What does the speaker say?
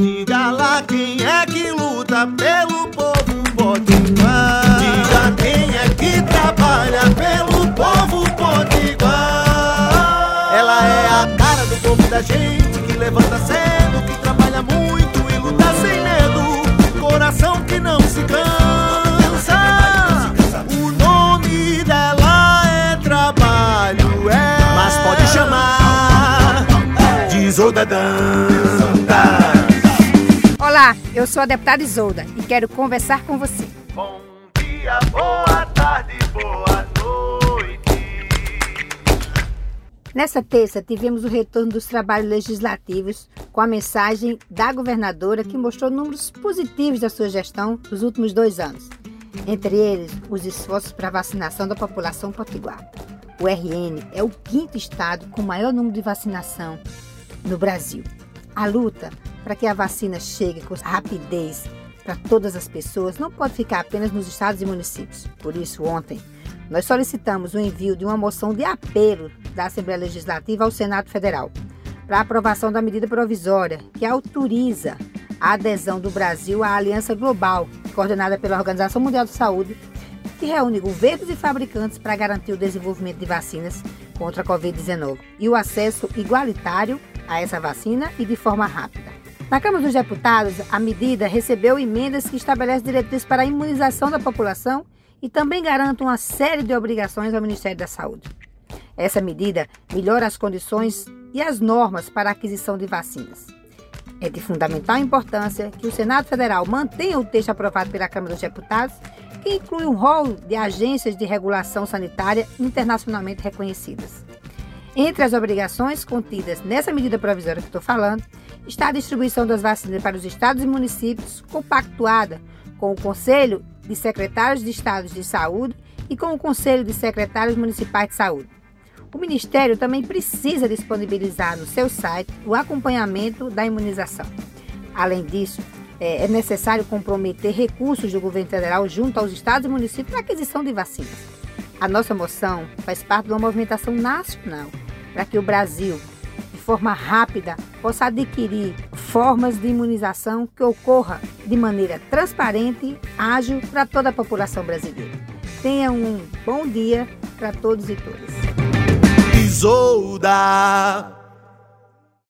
Diga lá quem é que luta pelo povo potiguar. Diga quem é que trabalha pelo povo potiguar. Ela é a cara do povo da gente que levanta cedo, que trabalha muito e luta sem medo. Coração que não se cansa. O nome dela é trabalho, é. Mas pode chamar de Isolda Dantas. Olá, eu sou a deputada Isolda e quero conversar com você. Bom dia, boa tarde, boa noite. Nessa terça, tivemos o retorno dos trabalhos legislativos com a mensagem da governadora que mostrou números positivos da sua gestão nos últimos dois anos. Entre eles, os esforços para a vacinação da população potiguar. O RN é o quinto estado com maior número de vacinação no Brasil. A luta para que a vacina chegue com rapidez para todas as pessoas não pode ficar apenas nos estados e municípios. Por isso, ontem, nós solicitamos o envio de uma moção de apelo da Assembleia Legislativa ao Senado Federal para aprovação da medida provisória que autoriza a adesão do Brasil à Aliança Global, coordenada pela Organização Mundial de Saúde, que reúne governos e fabricantes para garantir o desenvolvimento de vacinas contra a Covid-19 e o acesso igualitário a essa vacina e de forma rápida. Na Câmara dos Deputados, a medida recebeu emendas que estabelecem diretrizes para a imunização da população e também garante uma série de obrigações ao Ministério da Saúde. Essa medida melhora as condições e as normas para a aquisição de vacinas. É de fundamental importância que o Senado Federal mantenha o texto aprovado pela Câmara dos Deputados, que inclui um rol de agências de regulação sanitária internacionalmente reconhecidas. Entre as obrigações contidas nessa medida provisória que estou falando, está a distribuição das vacinas para os estados e municípios, compactuada com o Conselho de Secretários de Estados de Saúde e com o Conselho de Secretários Municipais de Saúde. O Ministério também precisa disponibilizar no seu site o acompanhamento da imunização. Além disso, é, é necessário comprometer recursos do governo federal junto aos estados e municípios para aquisição de vacinas. A nossa moção faz parte de uma movimentação nacional para que o Brasil forma rápida, possa adquirir formas de imunização que ocorra de maneira transparente, ágil para toda a população brasileira. Tenha um bom dia para todos e todas. Isolda.